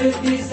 with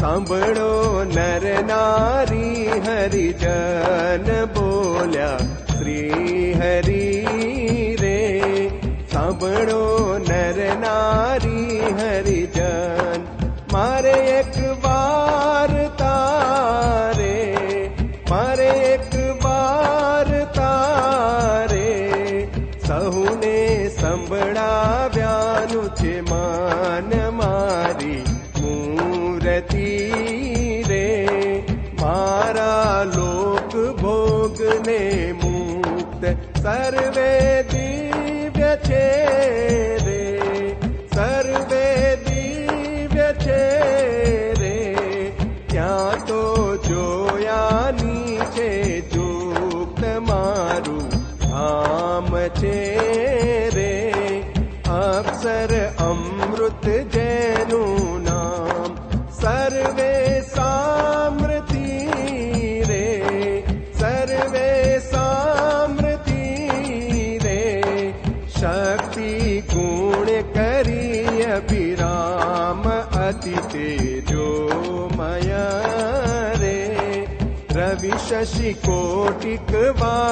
सम्भो नर नी हरिजन बोल्या श्री हरि रे। सो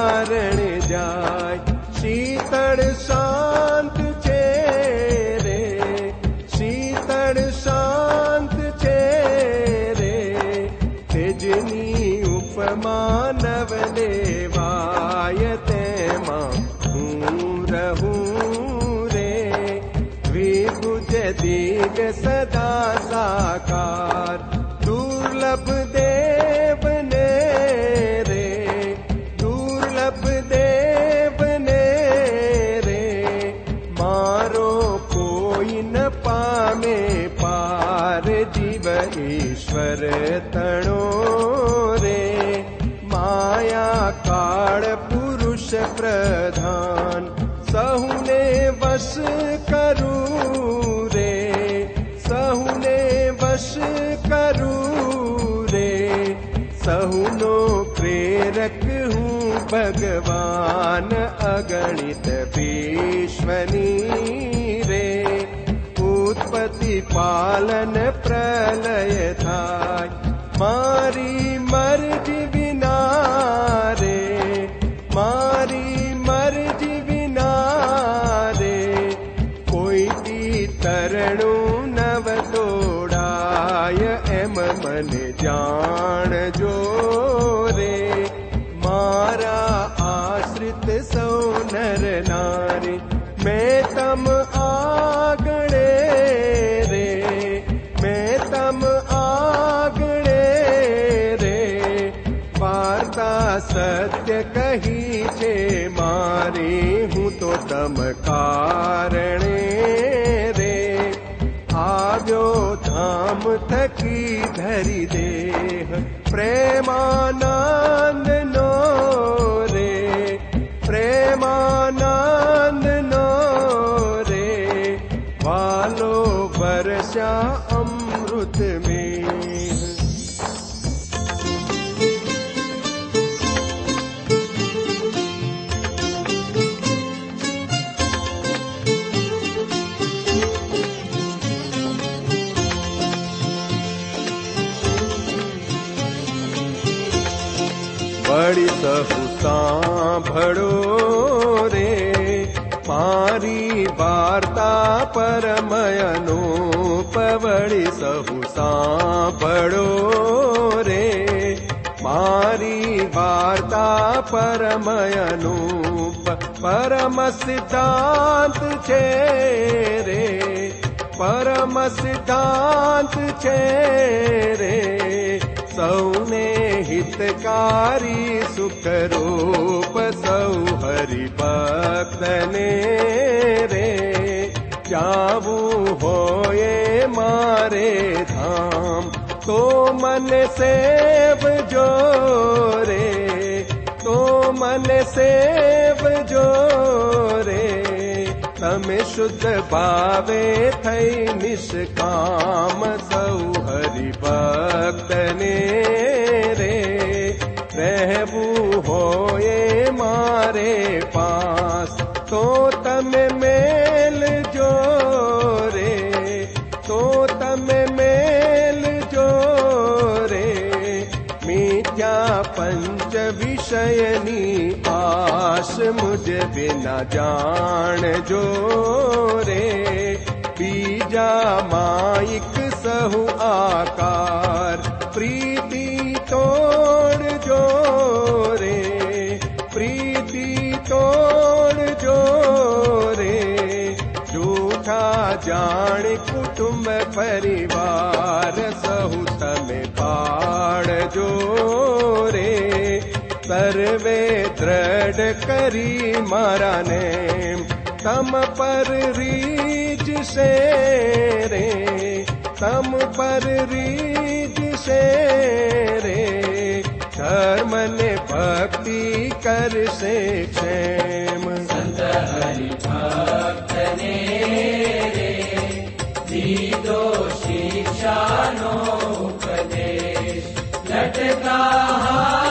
कारण जा परिपालन ी वार्ता परमयनोपळि सह साभो रे। मार्ता रे। परमसिद्धान्त परम रे। सौने हितकारी सुखरूप सौ हरिभक्तने रे। रे होये मारे धाम तो मन सेव जो रे। तो मन सेव जो रे। તમે શુદ્ધ ભાવે થઈ નિષ્કામ સૌ હરિભક્તને રે રહેવું હોયે મારે પાસ તો તમે મેલજો રે पञ्च विषयनी नी मुझे बिना जान जो रे। बीजा माइक सहु आकार प्रीति तोड़ जो रे। प्रीति तोड़ जो रे। झूठा जान कुटुम्ब परिवार सह तमे मेरे रे सर्वे दृढ की मारा ने तम पर रीज से रे धर्म ने भक्ति कर से क्षेम। शिक्षा नो guitarra.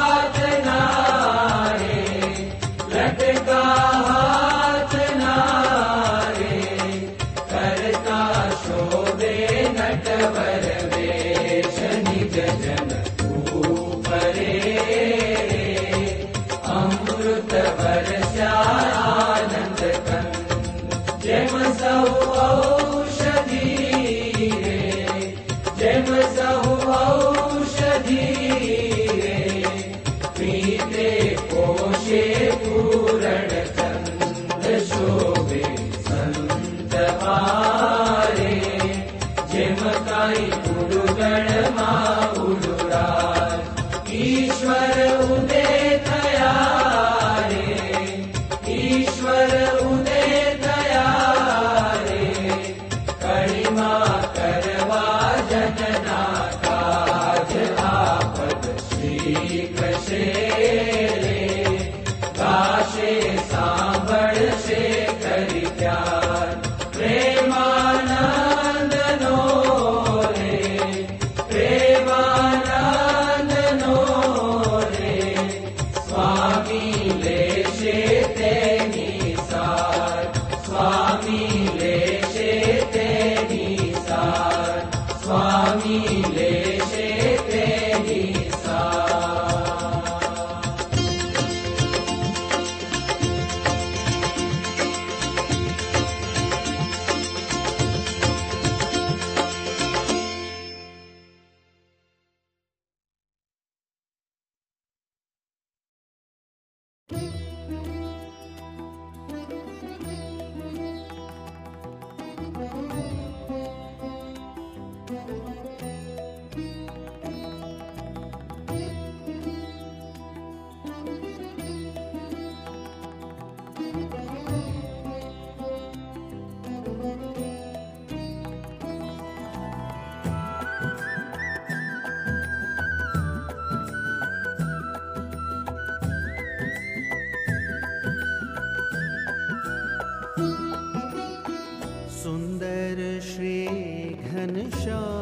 show.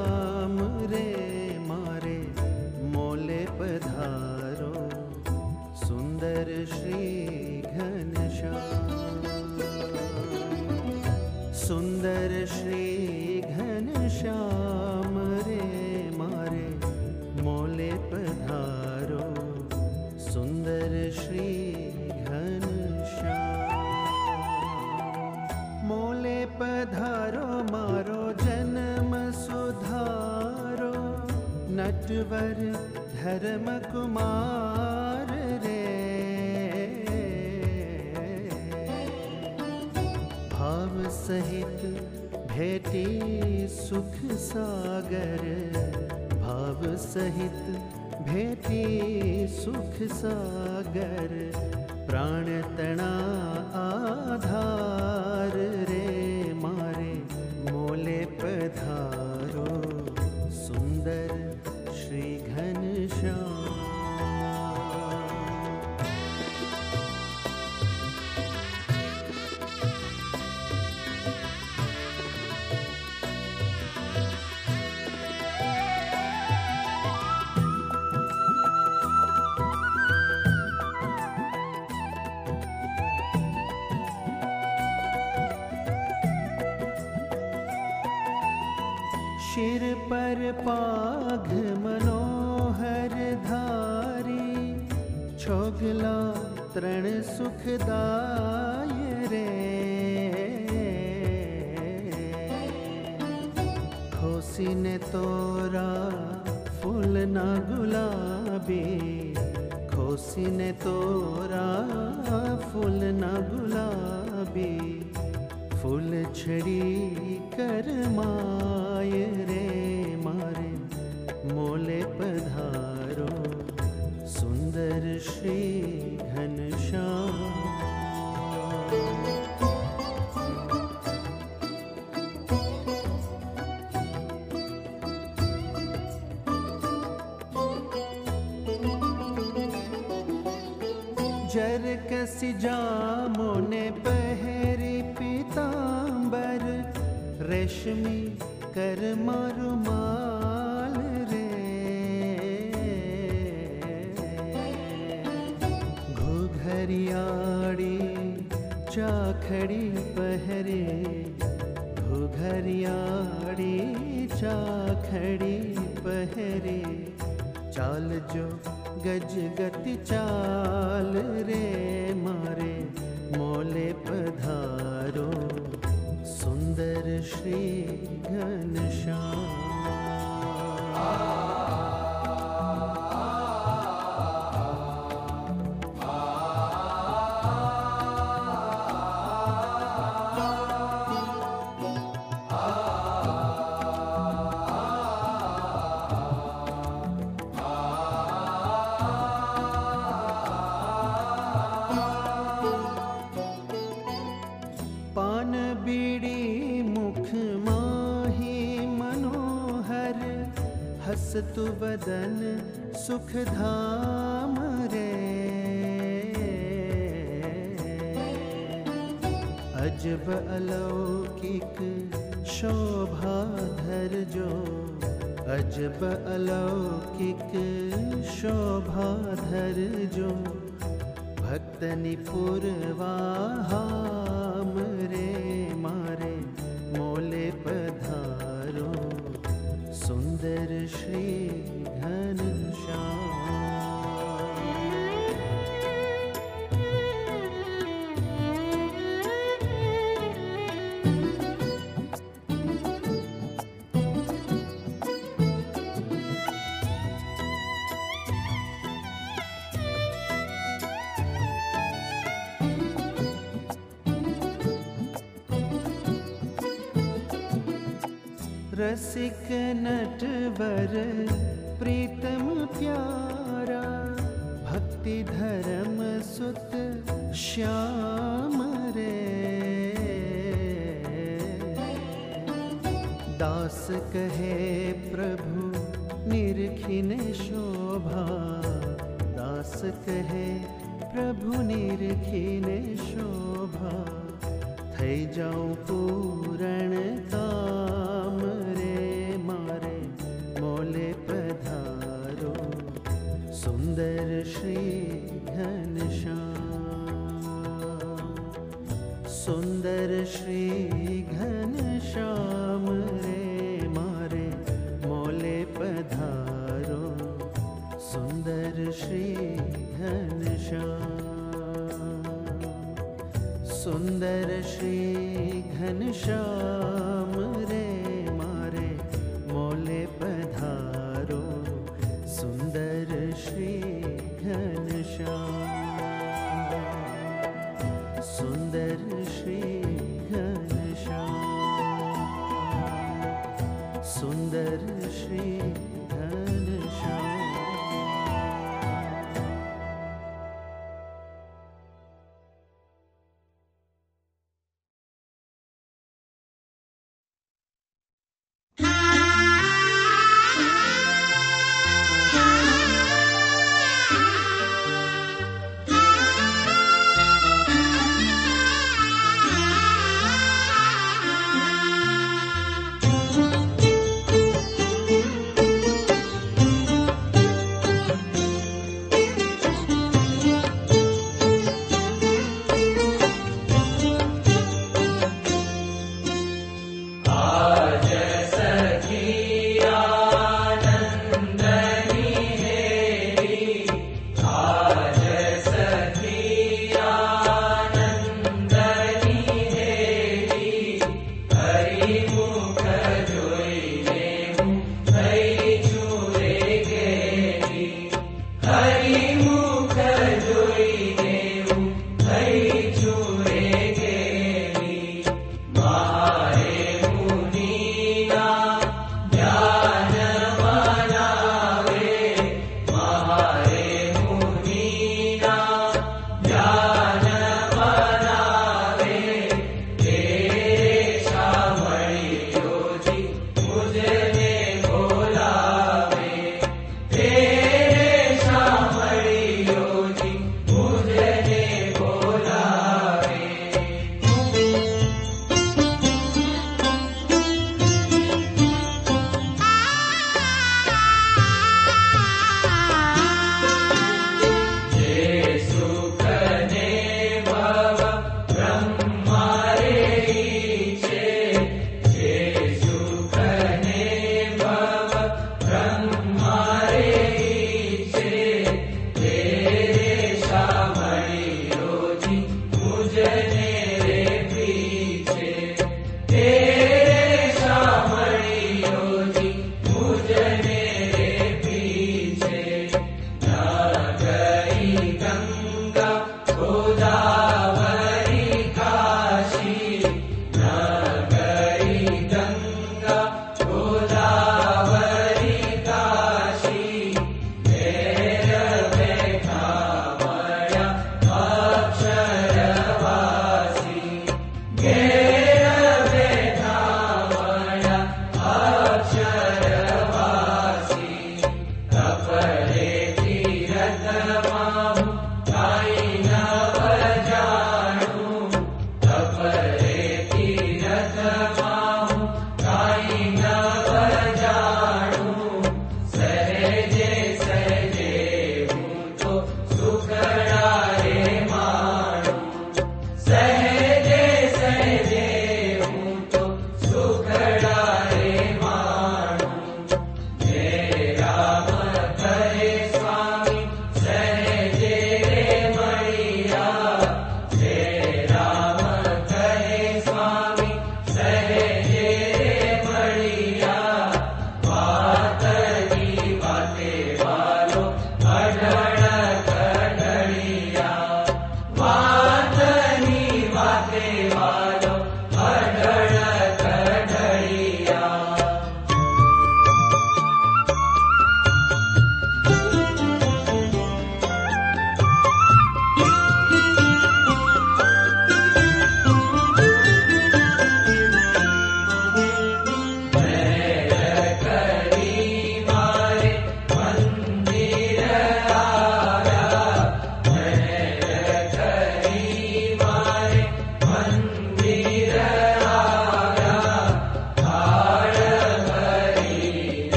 सुबदन सुख धाम रे। अजब अलौकिक शोभा धर जो। अजब अलौकिक शोभा धर जो। भक्त निपुरवाहा रसिक नटवर प्रीतम प्यारा भक्ति धर्म सुत श्याम रे। दास कहे प्रभु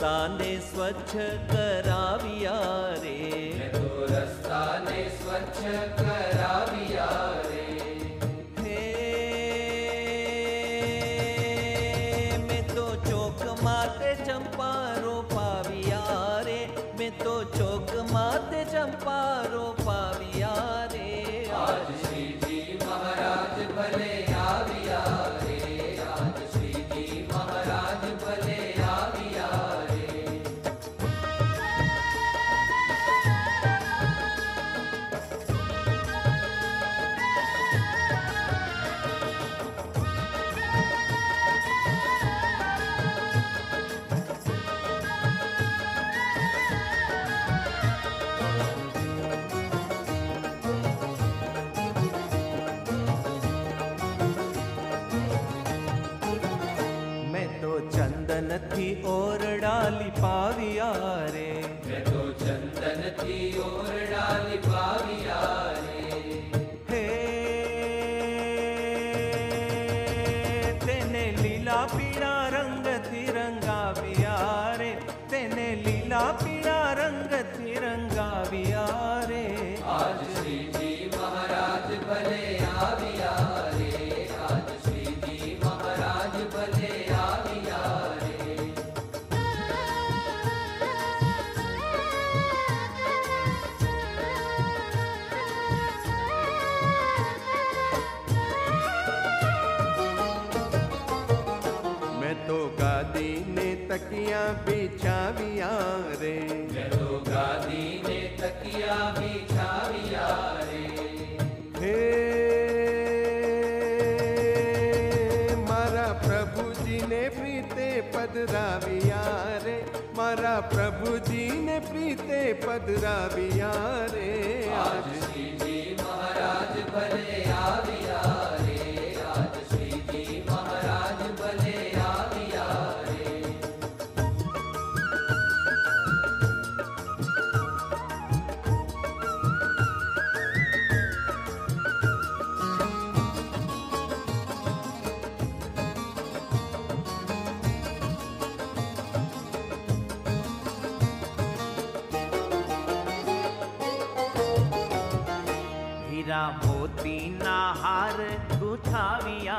रस्ताने स्वच्छ कराविया रे। तो रस्ता ने स्वच्छ कराविया तकिया रे। जदों गादी ने तकिया बिछाविया रे। हे मारा प्रभु जी ने प्रीते पधराविया रे। मारा प्रभु जी ने प्रीते पधराविया रे। आज जी महाराज भले आविया ಕಾವಿಯಾ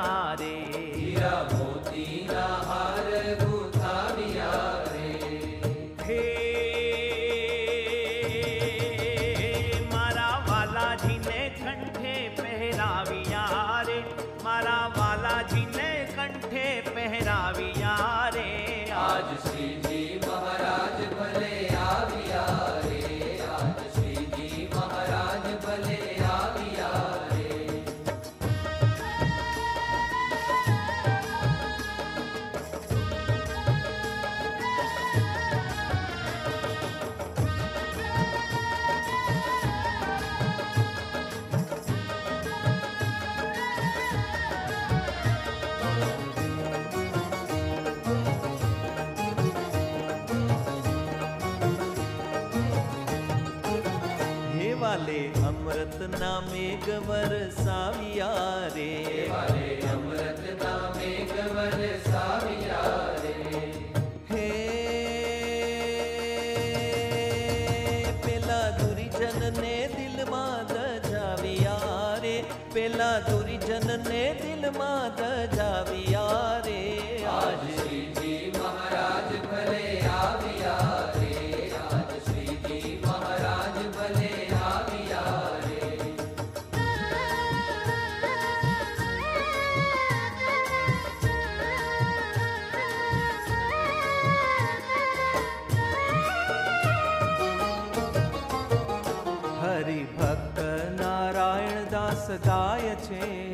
ना मेघ बरसाविया रे अमृत ना मेघ बरसाविया रे। हे पेला दुरीजन ने दिल माँ दजाविया रे। पेला दुरीजन ने दिल माँ दजाविया रे। आज श्री जीवन আছে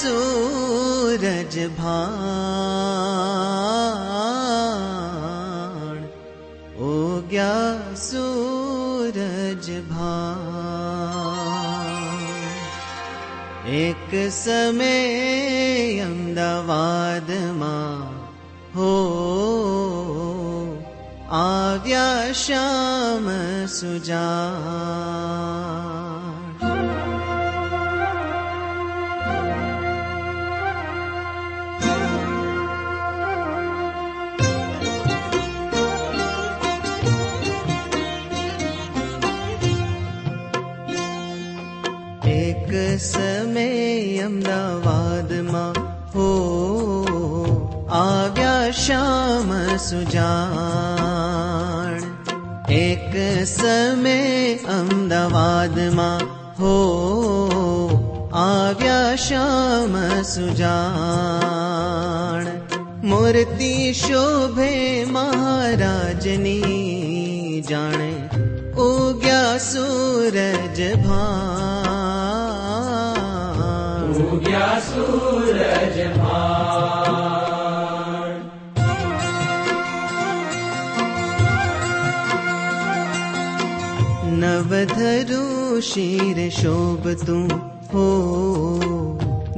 सूरज भा ओ ग्या सूरज भा समय अहमदाबाद मा हो। आज्ञा श्याम सुजा आव्या श्याम सुजान। एक समय अहमदाबादमा हो। आव्या श्याम सुजान। मूर्ति शोभे महाराजनी जाने, उग्या सूरज भान। उग्या सूरज भान। नवधरु शीर शोभतु हो।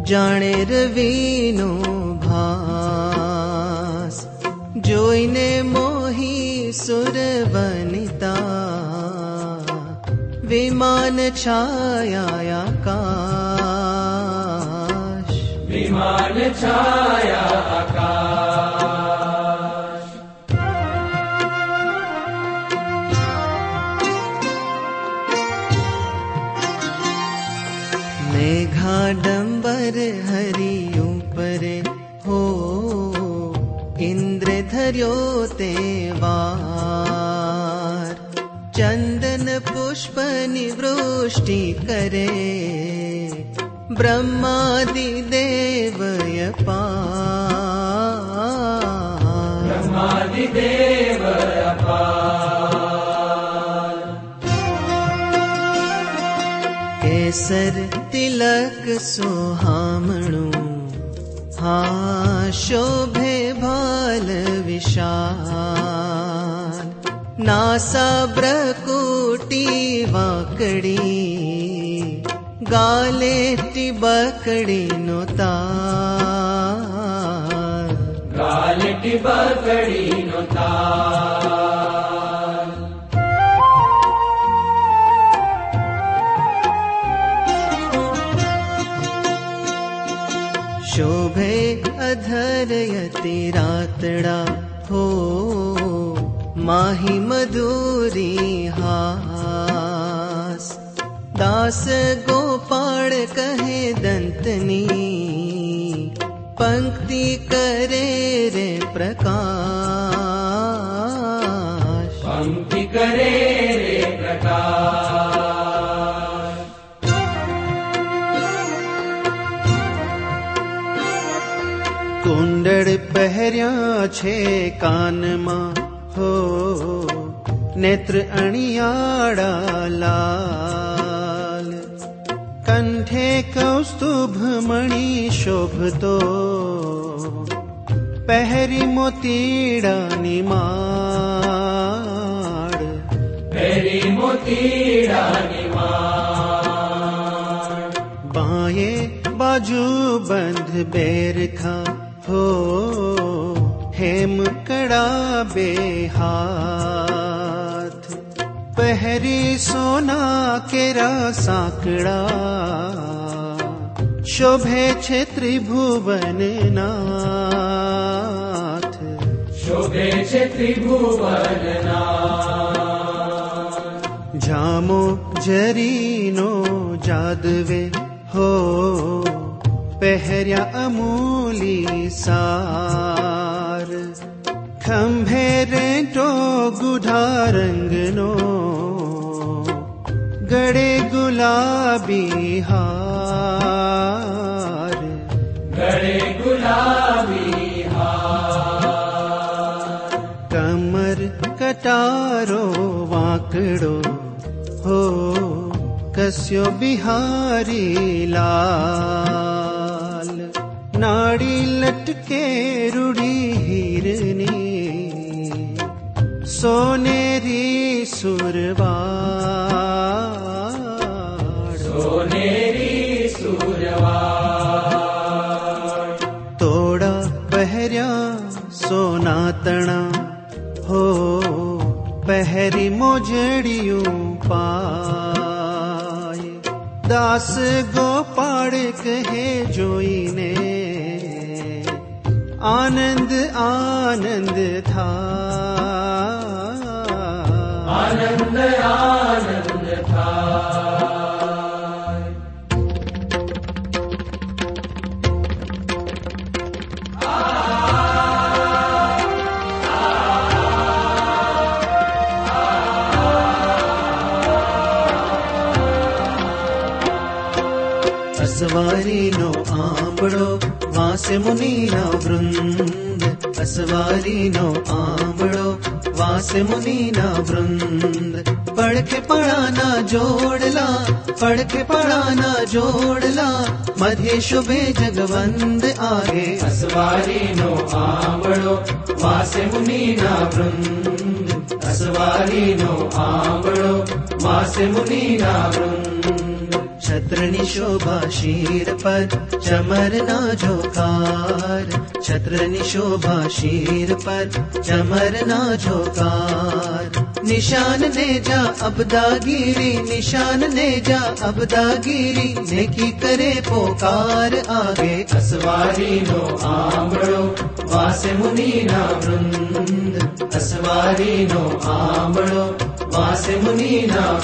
नवध रवीनो भास जोइने मोहि सुर बनि विमान छाया का विमान छाया आकाश। डम्बर हरि ऊपर हो इन्द्र वार। चन्दन पुष्प निवृष्टि करे ब्रह्मादि देवय ब्रह्मादिवय पा तिलक सोहाणु हा शोभे भाल भिषा नासाब्र कुटी बाकडी गालटिबकडी नोता गालि बकडि नोता अधरयति रातड़ा हो माही मधुरी हास। दास गोपाल कहे दंतनी पंक्ति करे रे प्रकाश। पंक्ति करे गिरड़ पहिरियां छे कान मां। हो नेत्र पहर्यात्र अणया कण्ठे कौ शुभमणि शोभतो बाजू बंध बेर हो हेम कडा बेहा पहरी सोना केरा साकड़ा। शोभे छे त्रिभुवन नाथ। शोभे छे त्रिभुवन नाथ। जामो जरीनो जादवे हो। पहर्या अमूलि टो गुधा रङ्ग गडे गुलाबीहारे गुलाबी हार। कमर कटारो वाकड़ो हो। कस्यो बिहारी लाल। नाड़ी लटके रुड़ी हिरनी। सोनेरी सुरवार। सोनेरी सुरवार। तोड़ा पहरिया सोना तना। हो पहरी मोजड़ियों पा दास गोपाड़ कहे जोई ने आनंद आनंद था। आनंद आनंद था। આંબળો વાસે મુનિના વૃંદ અસવારીનો આંબળો વાસે મુનિના વૃંદ પડખે પડાના જોડલા પડખે પડાના જોડલા મધ્ય શુભે જગવંદ આગે અસવારીનો આંબળો વાસે મુનિના વૃંદ અસવારીનો આંબળો વાસે મુનિના વૃંદ छत्रि शोभा शिरपद जमरना झोर् च नि शोभा शिरपद जमरना झोकार निश् नेजा अबदागिरि निशान ने जा अबदागिरि। ने करे पोकार आगारीनो आमो वासमुनिना बृन्द असवान्ो आमो वासमुनिना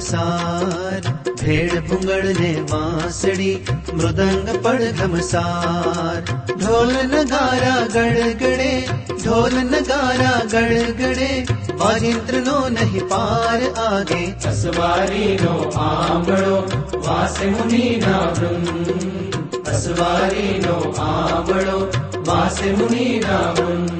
घमसार भेड ने बांसड़ी मृदंग पड़ घमसार ढोल नगारा गड़गड़े ढोल नगारा गड़गड़े इन्द्र नो नहीं पार आगे असवारी नो आंगड़ो वासे मुनि ना वृंद असवारी नो आंगड़ो वासे मुनि ना मुनीना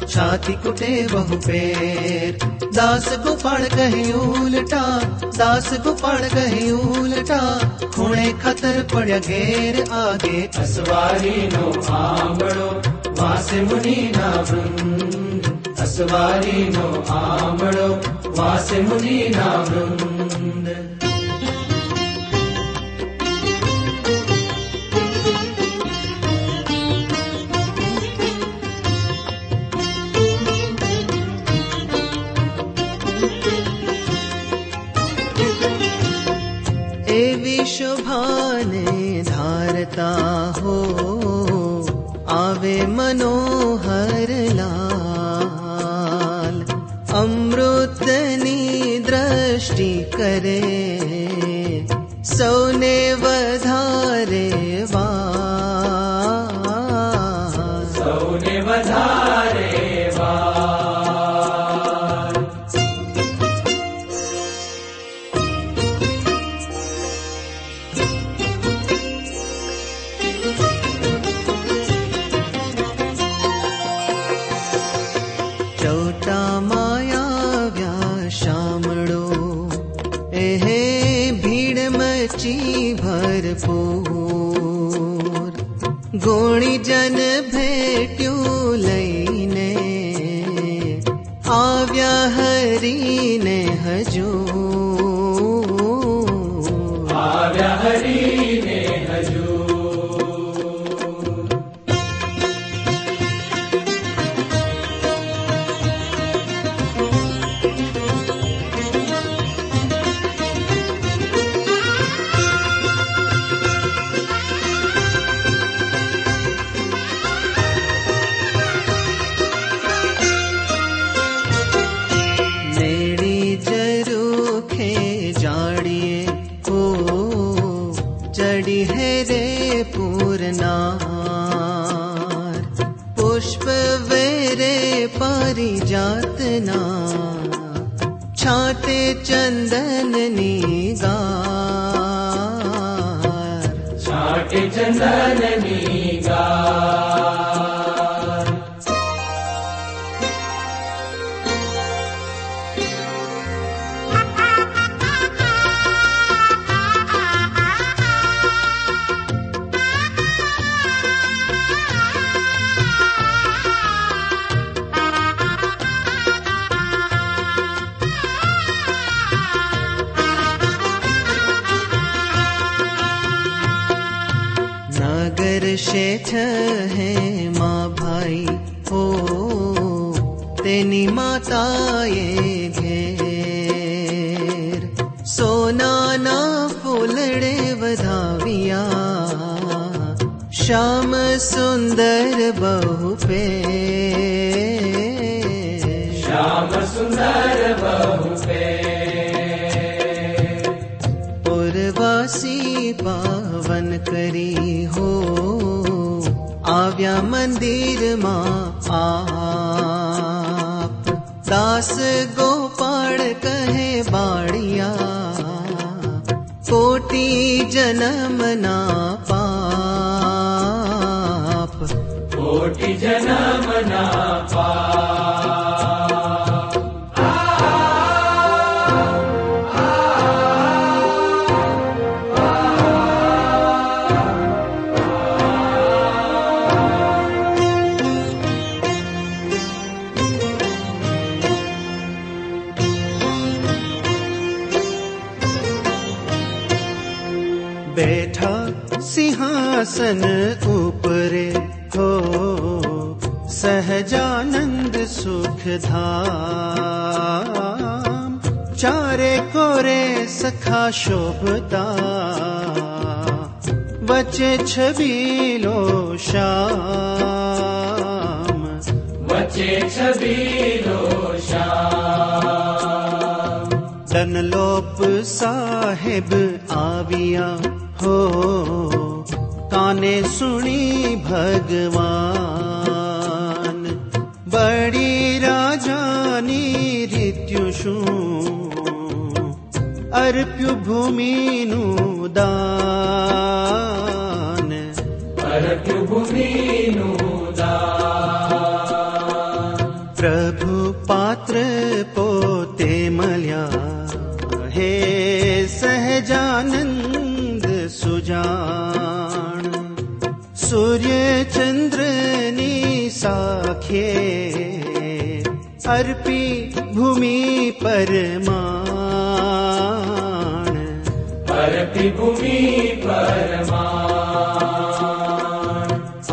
छाती कुटे बहु पेर दास को पड़ गही उल्टा, दास को पड़ गही उल्टा। खुणे खतर पड़ घेर आगे। असवारी नो आमड़ो वासे मुनि ना वृंद। असवारी नो आमड़ो वासे मुनि ना वृंद। विश्वा धारता हो। आवे मनोहर लाल। अमृतनी दृष्टि करे। सौने वधारे मिर मा पोपा कहे पाडिया पोटि जन्मना पा जनम सुख धाम चारे कोरे सखा शोभता बचे छबीलो श्याम। बचे छबीलो श्याम। डनलोप साहेब आविया हो काने सुनी भगवान। करप्यु भूमि दान करप्यु भूमि प्रभु पात्र पोते मल्या हे सहजानंद सुजान सूर्य चंद्र नी साखे अर्पी भूमि परमा प्रतिभूमि परमा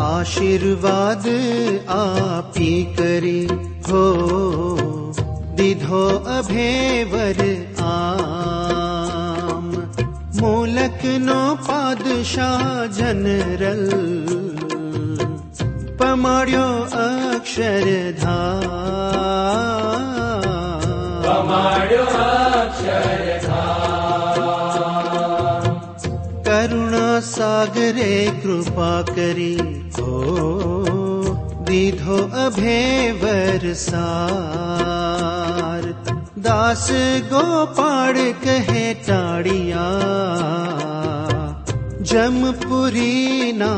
आशीर्वाद आपी करी हो आीकिधो अभेवर आम। मूलक नो पादशाह जनरल पमाड्यो अक्षरधा सागरे कृपा करी। हो दीधो अभे वरसार दास गोपाड़ कहे टाड़िया जमपुरी ना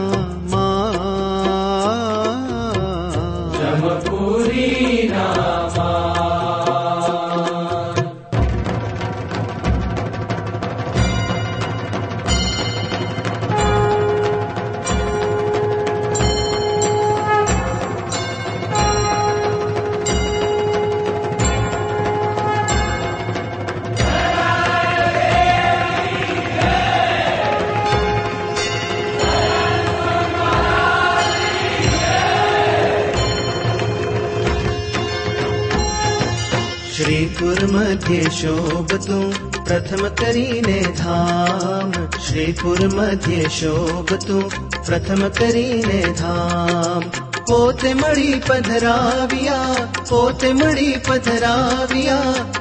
मध्ये शोभतु प्रथम करि धाम। श्रीपुर मध्ये शोभतु प्रथम करि धाम। पोते मणि पधराविया। पोते मणि पधराविया।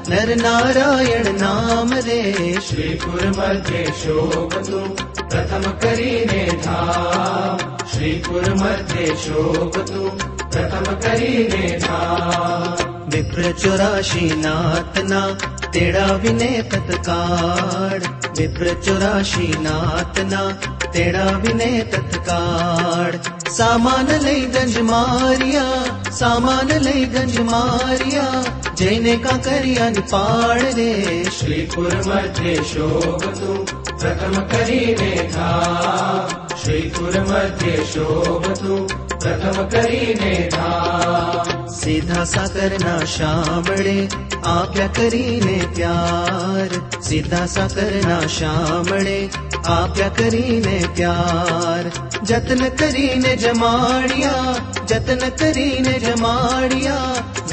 नर नारायण नाम रे। श्रीपुर मध्ये शोभतु प्रथमी ने धा श्रीपुर मध्ये शोभतु प्रथम करि धा विप्रचुराशीनाथना तेडा विने तत्काळ। विप्रचुराशीनाथना तेडा विने विभ्रचरानात् ता विनय तत्कार विभ्रचरात् ता विनय तत्कार समान लय गञ्ज मार् समान गञ्ज मार्याीपुर मर्ध्ये शोभतु प्रथम श्रीपुर मध्ये शोभतु प्रथम करी मेधा सीधा सा कर्ना शामी प्या शावळे आ्यात् करीने जमाडिया जतन करीने करि जमा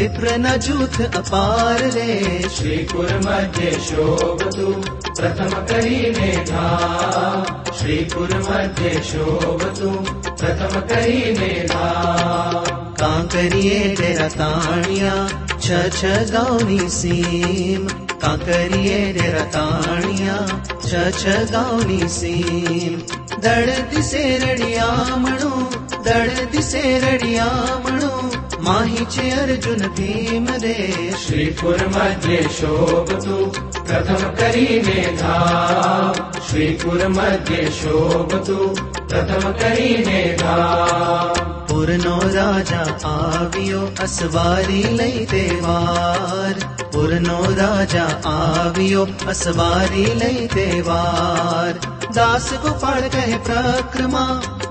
मित्र जूत अपारे श्रीपुर मध्ये शो प्रथमकरी मेधा श्रीपुरमध्ये शोभतु प्रथमकरी मेधा काकरि रताण्या छ छ छनी सीम। रताण्या छ गौनी दिसे दृढति सेरणसेरणो माहि चे अर्जुन भीम रे श्रीपुरमध्ये शोभतु कथम करिधा श्रीपुर मध्ये शोभतु कथम करिता पुरनो राजा आवियो असारि लै देवार। पुरनो राजा आवयो असारि लै दास गोपाल कहे प्रक्रमा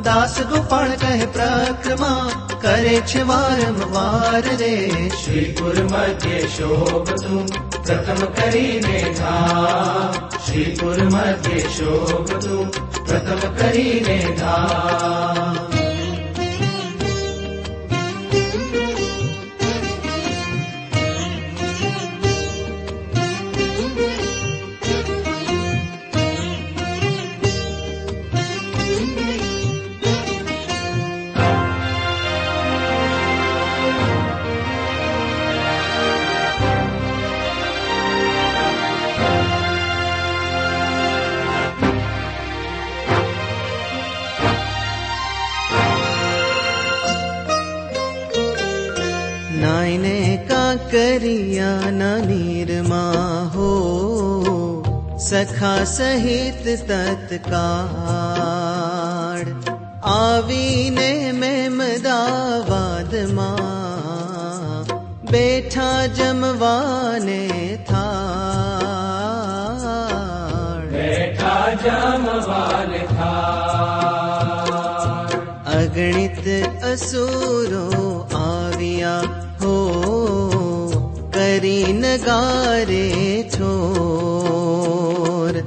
दास गोपाल कहे प्रक्रमा। रे च वारं वारे श्रीपुरु मध्ये शोकतु प्रथम करिधा श्रीपुर मध्ये शोकतु प्रथम करी करिधा करिया नीरमा हो सखा सहित तत्काल। आवीने मेमदावाद माँ बैठा जमवाने था बैठा जमवाने था अगणित असुरो आविया हो करी नगारे छोर।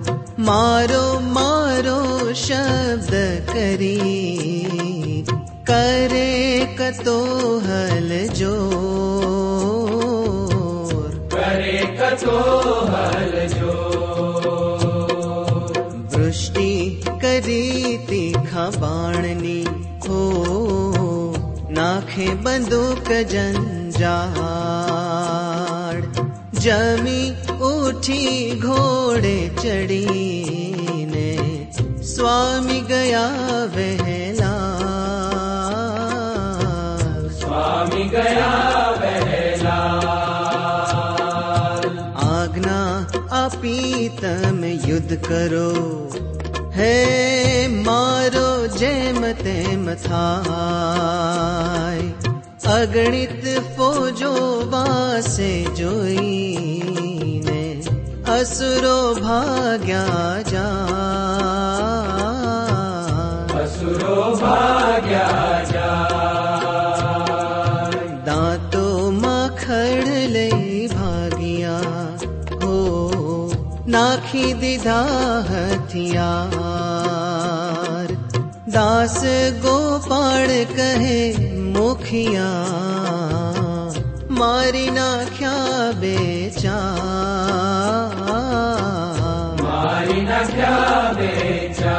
मारो मारो शब्द करी करे कतो हल जो करे कतो हल जो दृष्टि करी तीखा बाणनी हो नाखे बंदूक जंजा जमी उठी घोड़े चढ़ी ने स्वामी गया वहला स्वामी गया वहला आगना अपीतम युद्ध करो है मारो जय मते मथाय अगणित पो जो बासुई असुरो भग्या जातु मार् लि भग्याखि दिधा दास गोपाळ कहे मुखिया मारी ना क्या बेचा। मारी ना बेचा।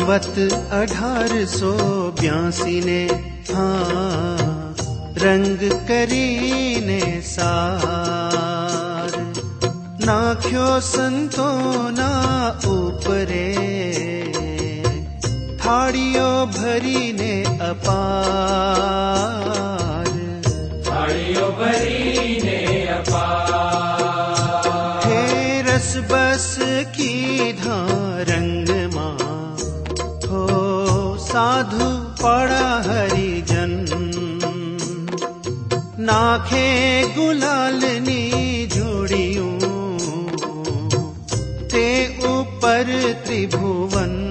संवत अठार सौ बयासी ने हाँ, रंग करी ने सार नाख्यो संतो ना ऊपरे। थाड़ियो भरी ने अपार। थाड़ियो भरी ने अपार। हे रस बस की धाम साधु पड़ा हरिजन। नाखे गुलालनी झुड़ियों ते ऊपर त्रिभुवन।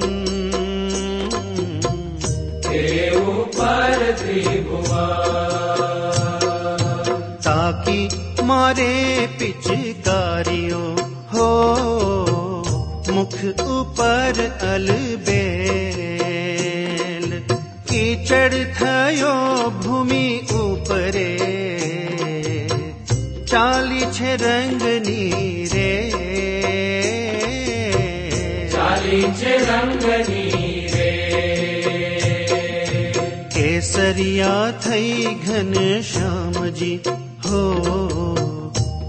ते ऊपर त्रिभुवन। ताकि मारे पिचकारियों हो मुख ऊपर अलबे यो भूमि उपरे। चाली छे रंगनी रे चाली छे रंगनी ऊपरे केसरिया थई घन श्याम जी हो।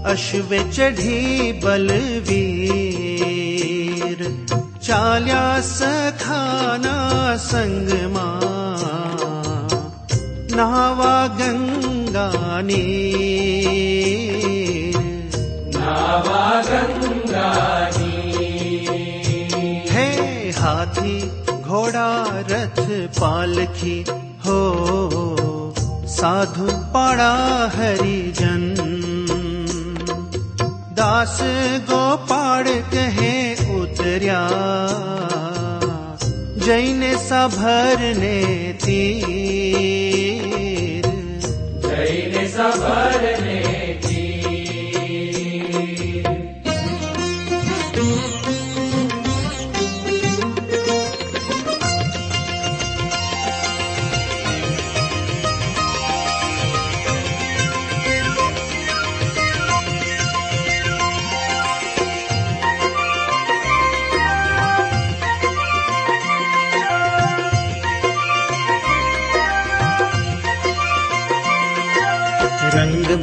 अश्वि चढ़ी बलवीर। चाल्या सखाना संगमा। नावा गंगा नीर। नावा गंगानी है हाथी घोड़ा रथ पालखी हो साधु पड़ा हरिजन। दास गोपाड़ कहे उतरिया। जैन सभर ने तीर जैन सभरने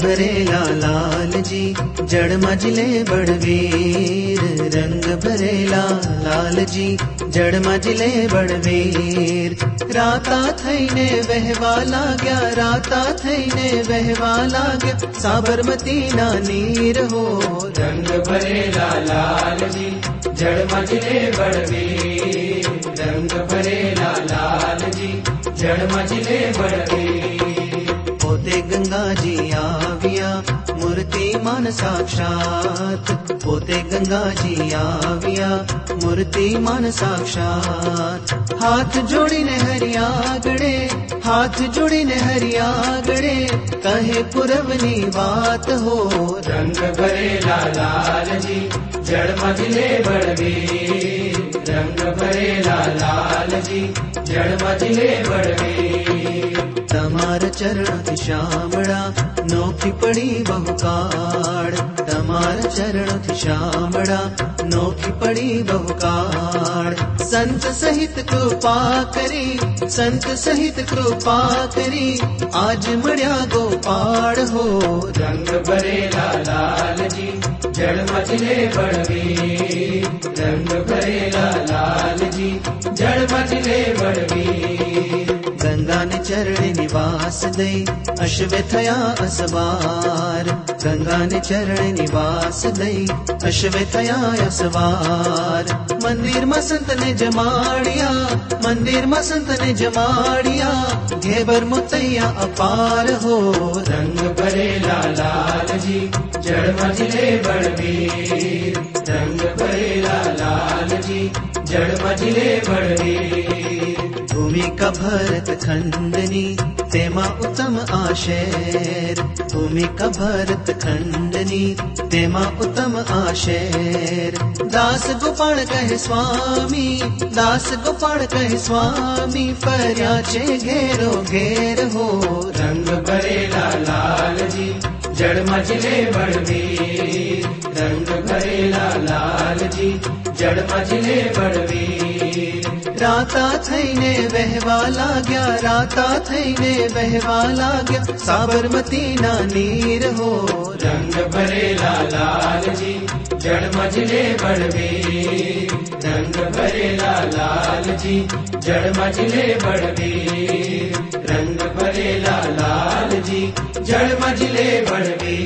भरेला लाल जी, जड़ मजले बड़वीर रंग भरेला लाल जी, जड़ मजले बड़वीर राता थईने वहवाला गया, राता थईने वहवाला गया। साबरमती ना नीर हो। रंग भरेला लाल जी, जड़ मजले बड़वीर रंग भरेला लाल जी, जड़ मजले बड़वीर पोते गंगा जी आविया, मूर्ति मन साक्षात। पोते गंगा जी आविया, मूर्ति मन साक्षात। हाथ जोड़ी ने हरियागड़े हाथ जोड़ी ने हरियागड़े कहे पुरवनी बात हो। रंग भरेला लाल जी, जड़ मजले बड़वीर रंग भरेला लाल जी, जड़ मजले बड़वीर તમાર ચરણ શામળા નોખી પડી બહુકાળ તમાર ચરણ શામળા નોખી પડી બહુકાળ સંત સહિત કૃપા કરી સંત સહિત કૃપા કરી આજ મળ્યા ગોપાળ હો રંગ ભરેલા લાલજી જળ મચલે વળવી રંગ ભરેલા લાલજી જળ મચલે વળવી चरण निवास दे अश्व थया असवार। गंगा ने चरण निवास दे अश्व थया असवार। मंदिर मसंत ने जमाड़िया मंदिर मसंत ने जमाड़िया घेबर मुतैया अपार हो। रंग भरे लाल जी, जड़ मझले बड़वीर रंग भरे लाल जी, जड़ मझले बड़वीर भूमिका भरत खण्डनी तेमा उत्तम आशेर। भूमिका भरत खण्डनी तेमा उत्तम आशेर। दास गोपाल कहे स्वामी दास गोपाल कहे स्वामी पर्याचे घेरो घेर हो। रंग रङ्गेला लाल जी जड़ मजले बड़वीर। रंग रङ्गला लाल जी जड़ मजले बड़वीर। राता ने बहवा लाग्या राता थैने वहवा लाग्या साबरमती ना नीर हो। रंग भरे लाल जी जड़ मजले बड़वे रंग भरे लाल जी जड़ मजले बड़वे रंग भरे लाल जी जड़ मजले बड़वे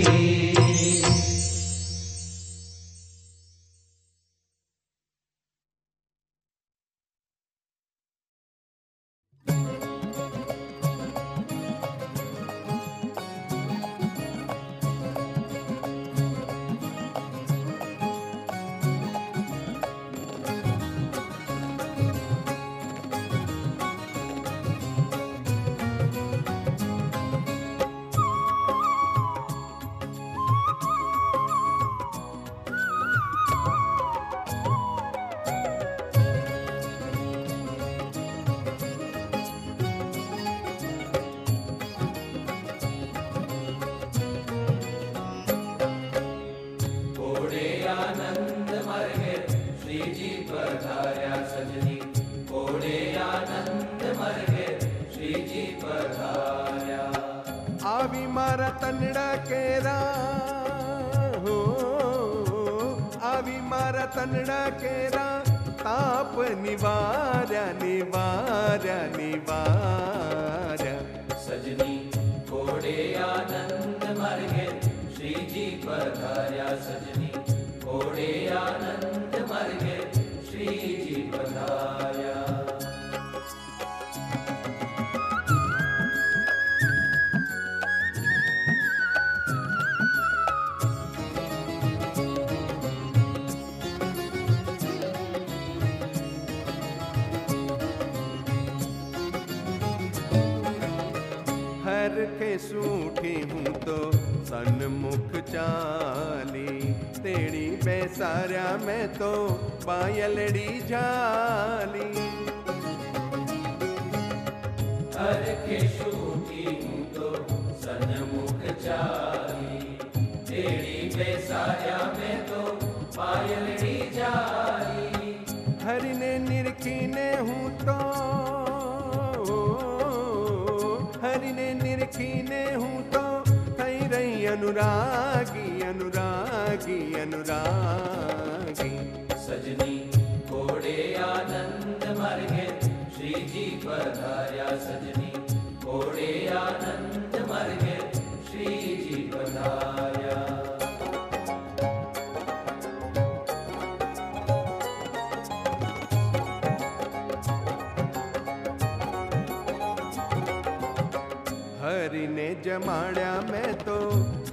जमाड़ा मैं तो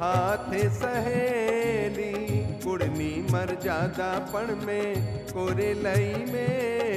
हाथ सहेली कुड़नी मर जादा पण में कोरे लई मेली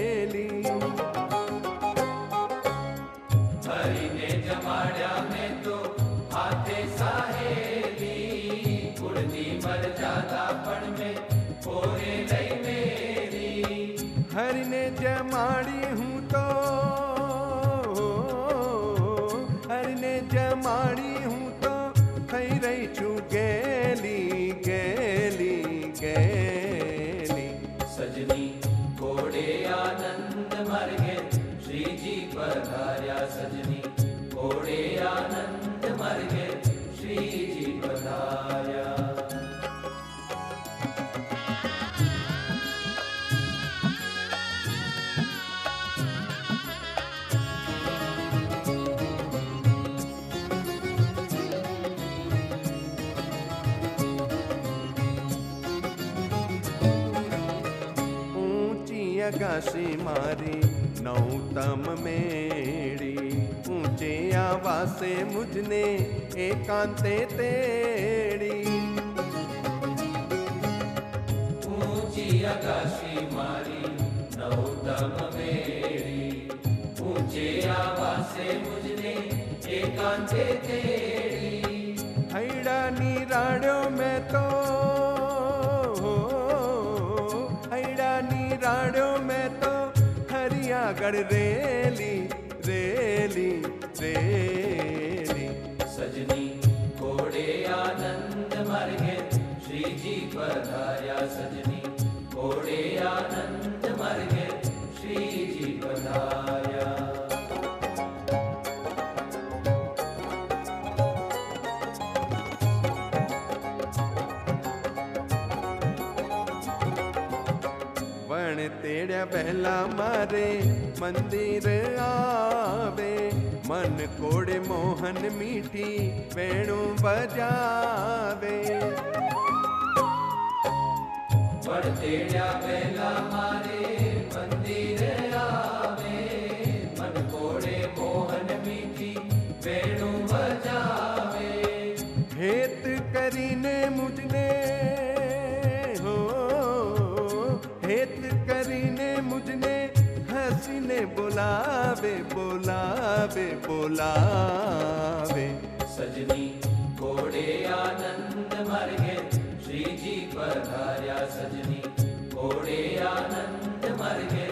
अगाशी मारी, नौतम मेरी। ऊँचे आवासे मुझने एकांते तेड़ी ऊँची आकाशी मारी, नौतम मेरी। ऊँचे आवासे मुझने एकांते तेरी। हरियागढ़ रेली रेली रेली। सजनी घोडे आनंद मार्गे श्रीजी पधार्या सजनी। घोडे आनंद मार्गे श्रीजी पधार्या वण तेड़ा पहला मारे मंदिर आवे। मन कोड़े मोहन मीठी वेणु बजावे। मारे मंदिर आवे। मन कोड़े मोहन मीठी वेणु बुलावे बुलावे बुलावे। सजनी घोड़े आनंद जी पर पधार्या सजनी। घोड़े आनंद मार्गे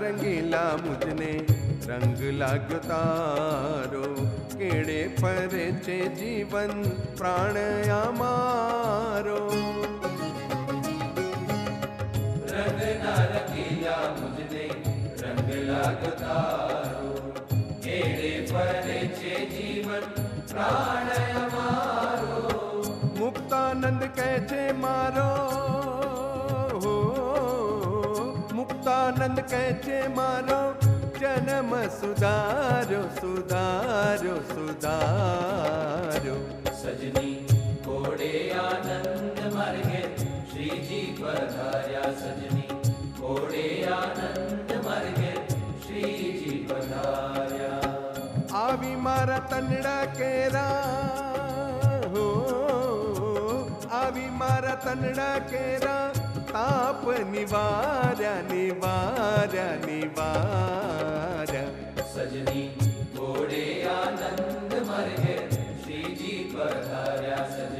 रंगीला मुझने रंग लाग्यो तारो केड़े परचे जीवन प्राण अमारो रंग ना मुझने रंग लाग्यो तारो केड़े परचे जीवन प्राण अमारो मुक्तानंद कैसे मारो बाँध कैसे मारो जन्म सुधारो सुधारो सुधारो। सजनी कोड़े आनंद मार्गे श्री जी पधार्या सजनी। कोड़े आनंद मार्गे श्री जी पधार्या आवी मारा तनड़ा केरा हो। आवी मारा तनड़ा केरा थाप निवार निवार निवार। सजनी घोड़े आनंद मर है श्री जी पर सजनी।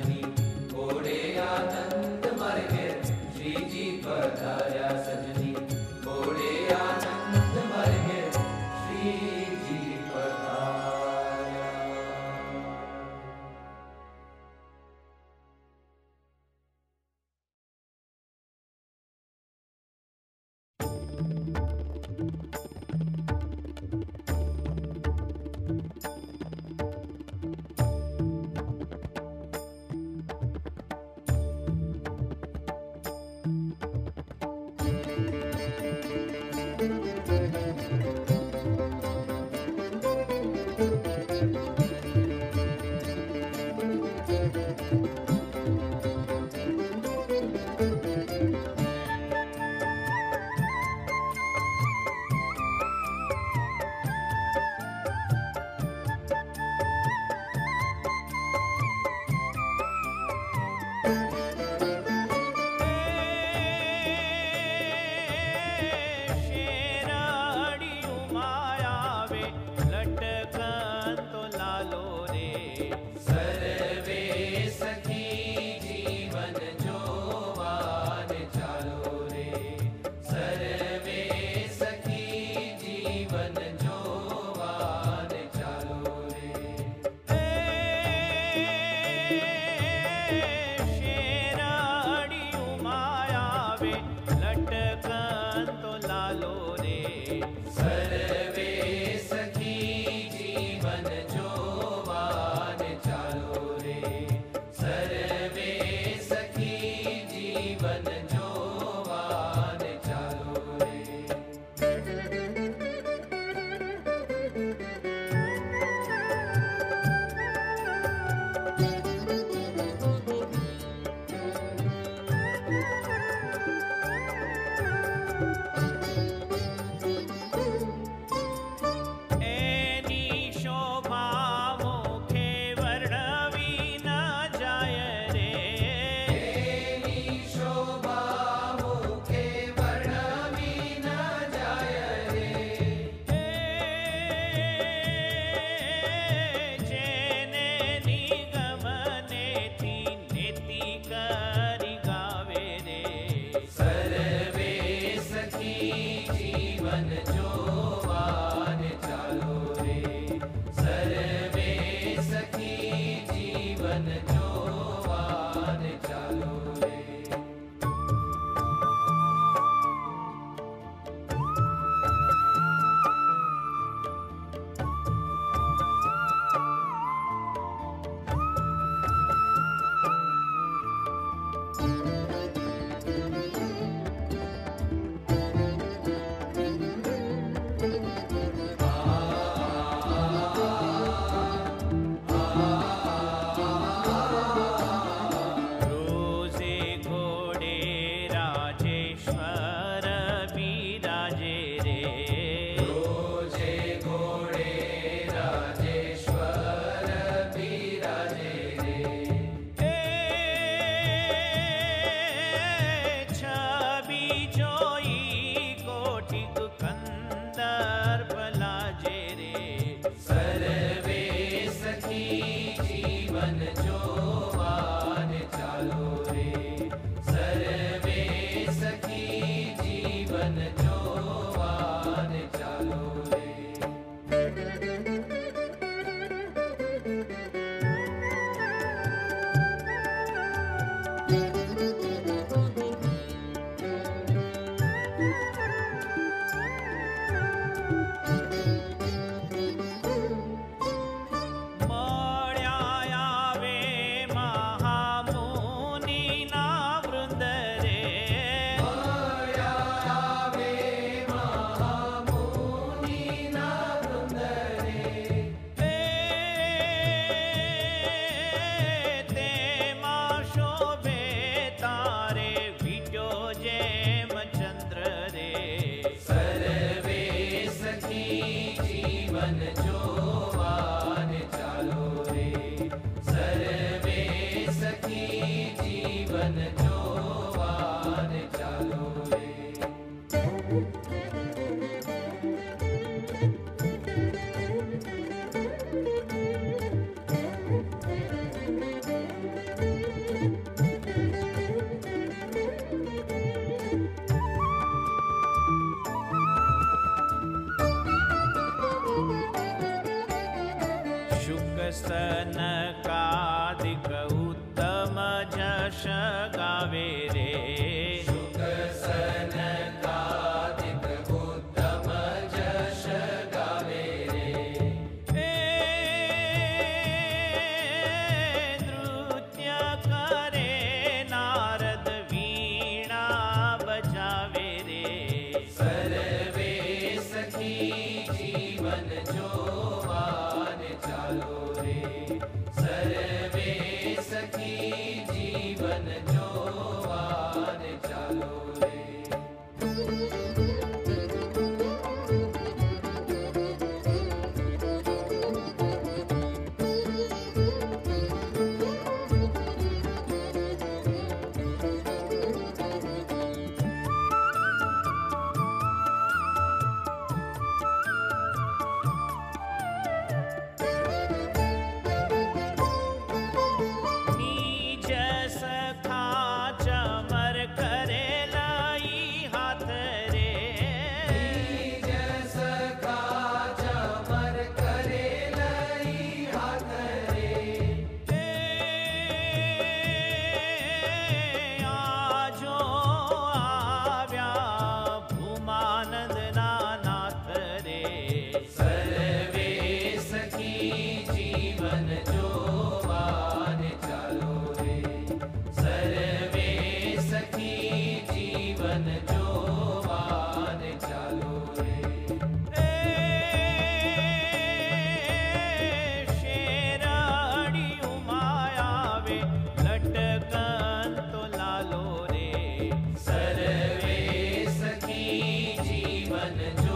and Janet.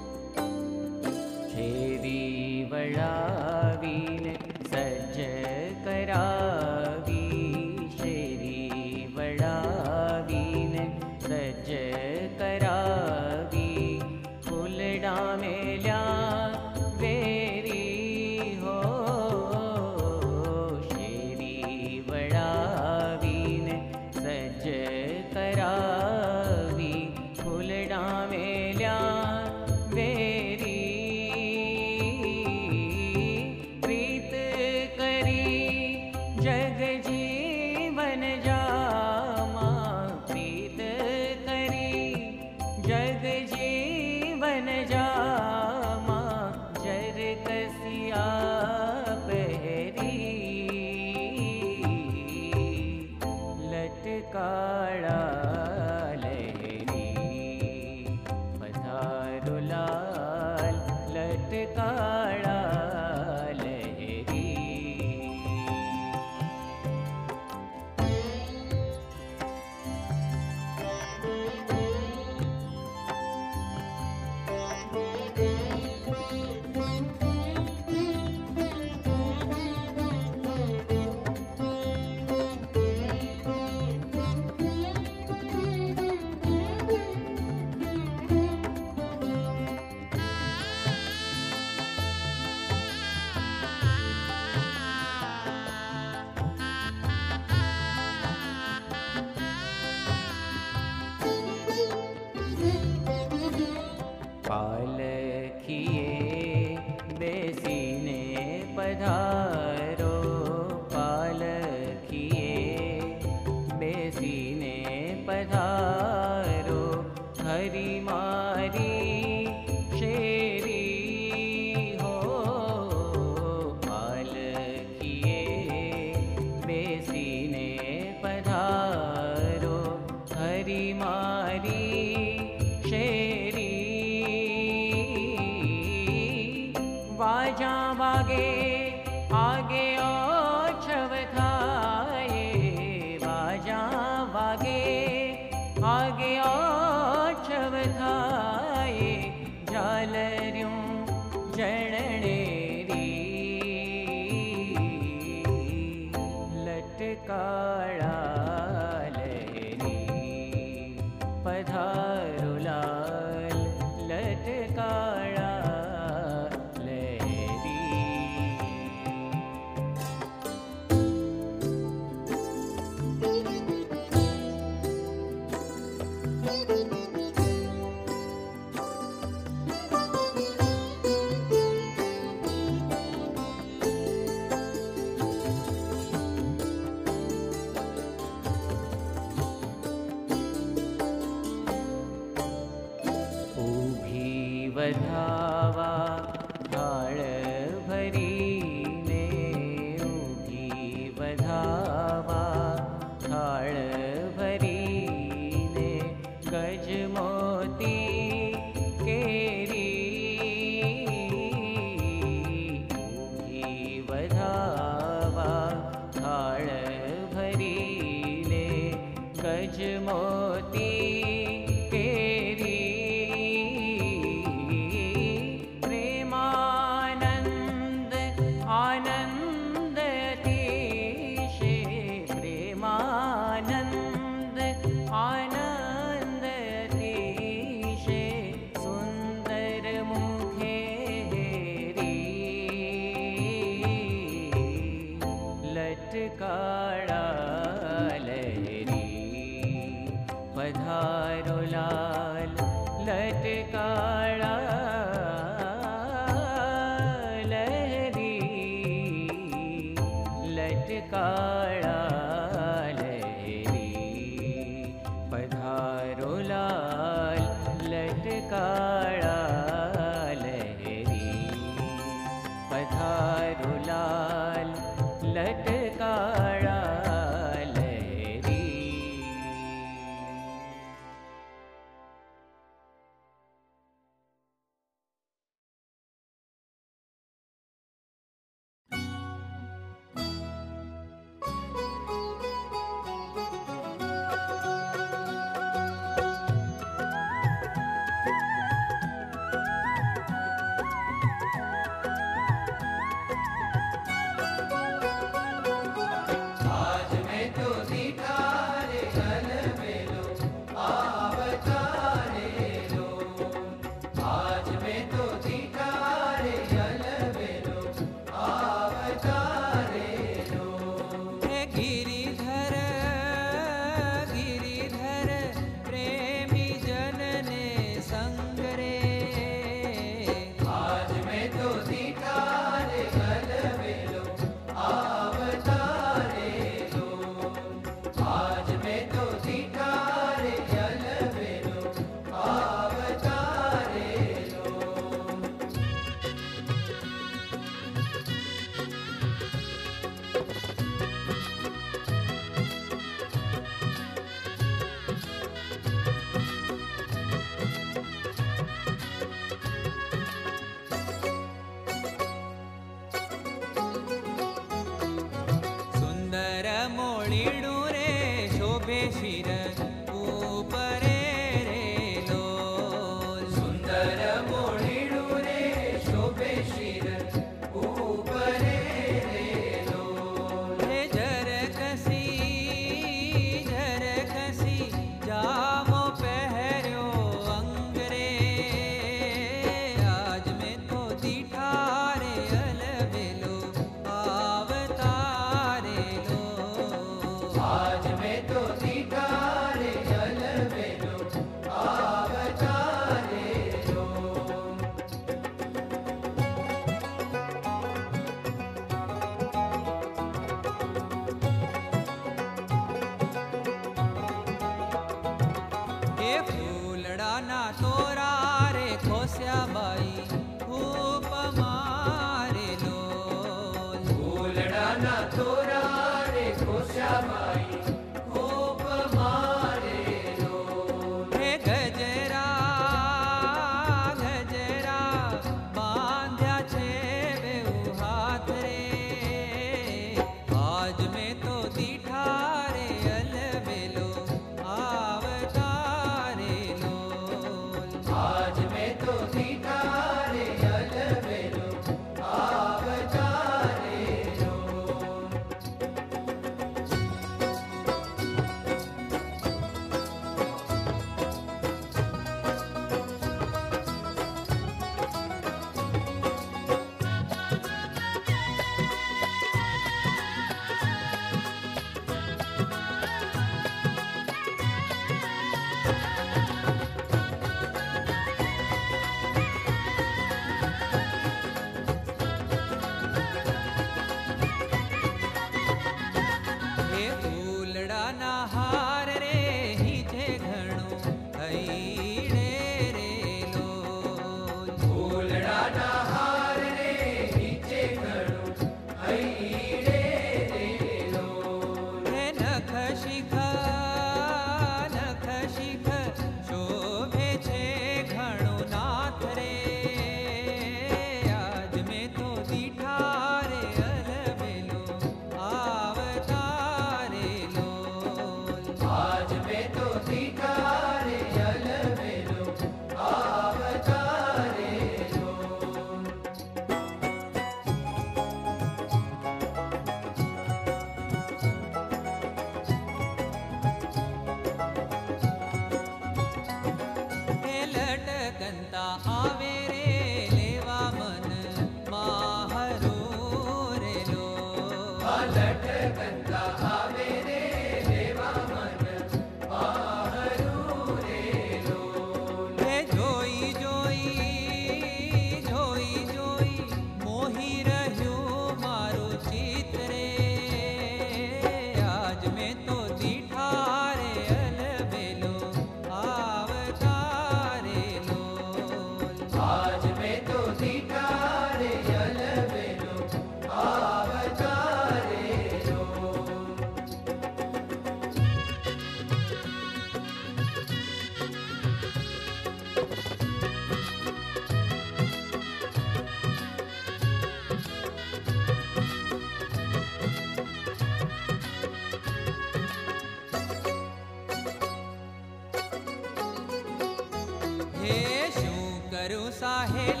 साहेल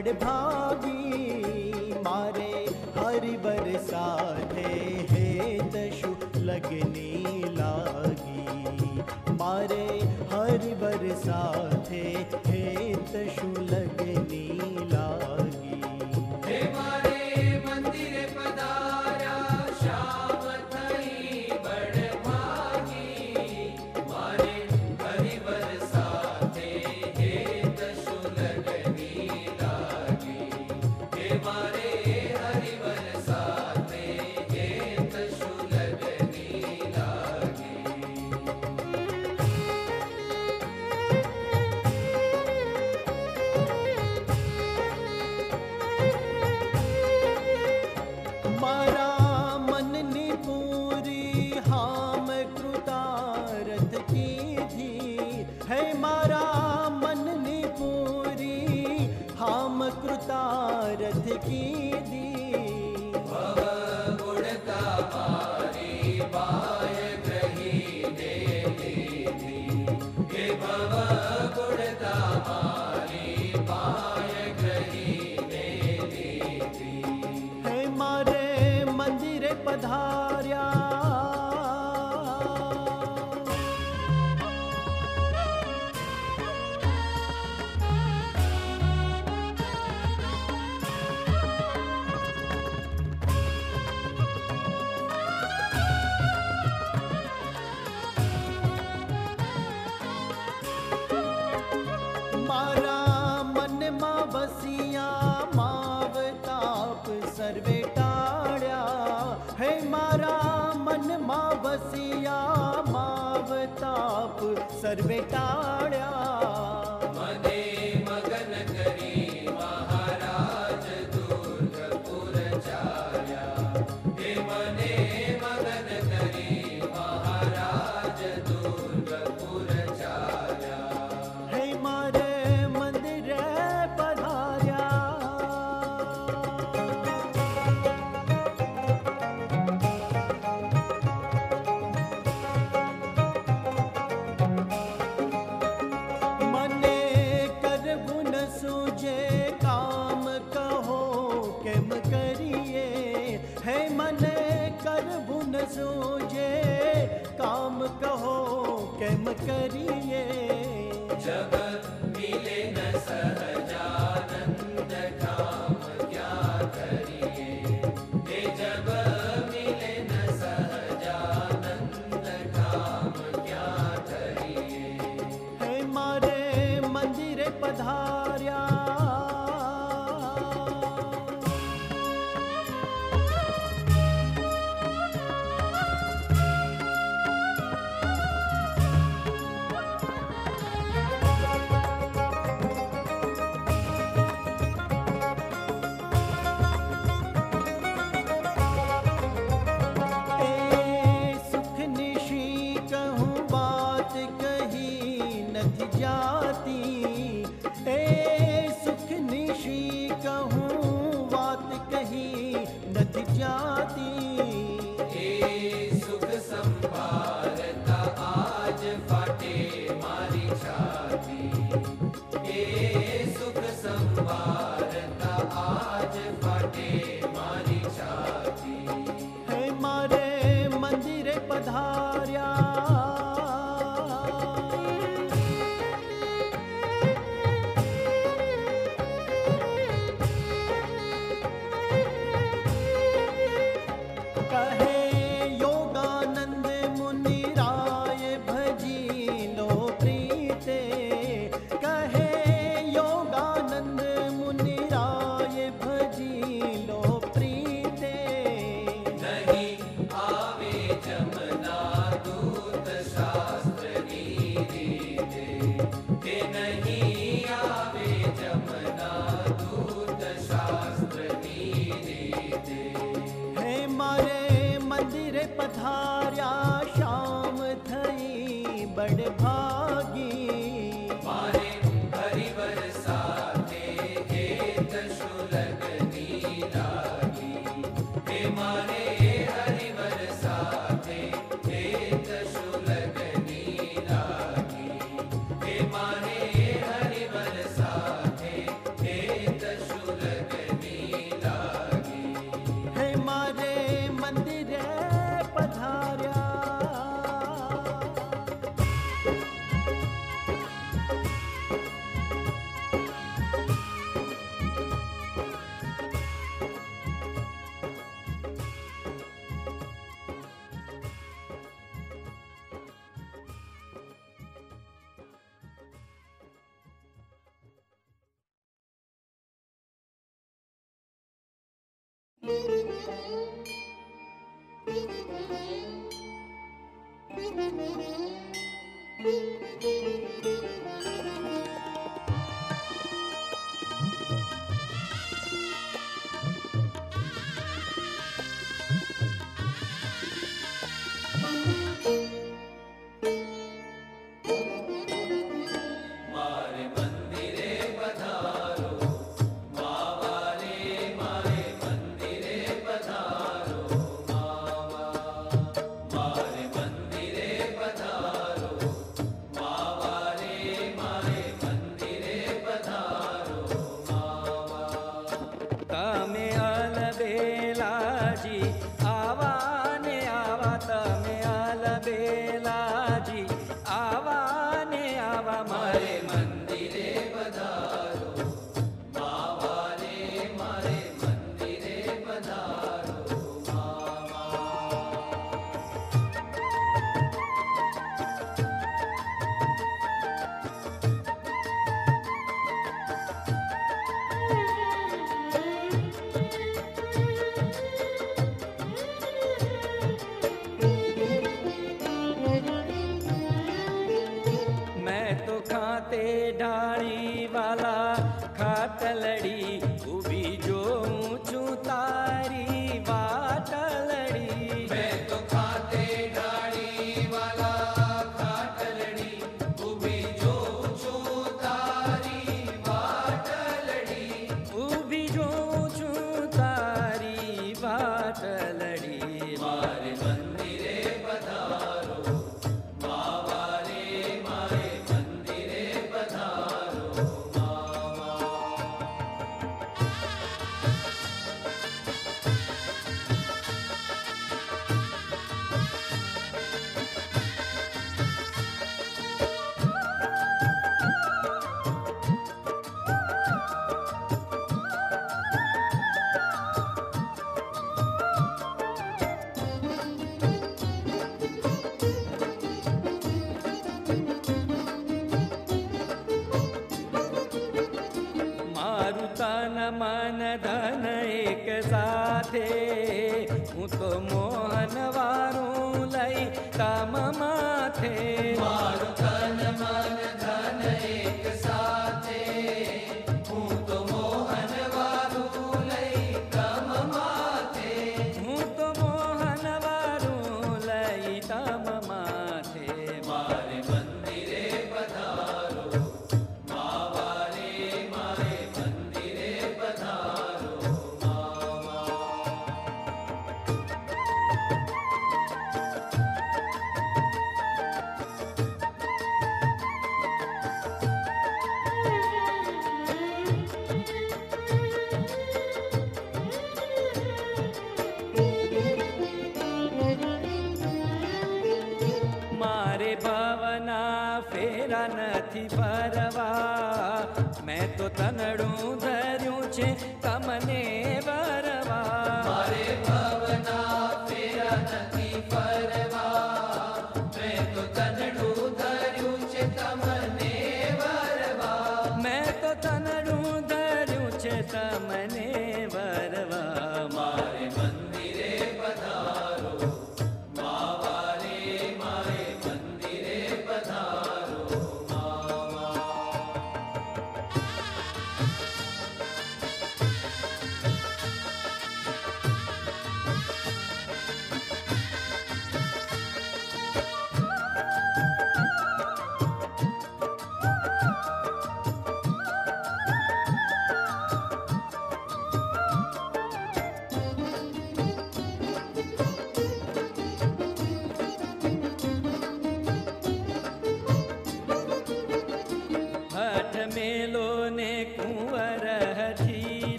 बड़ भाव money.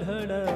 ढड़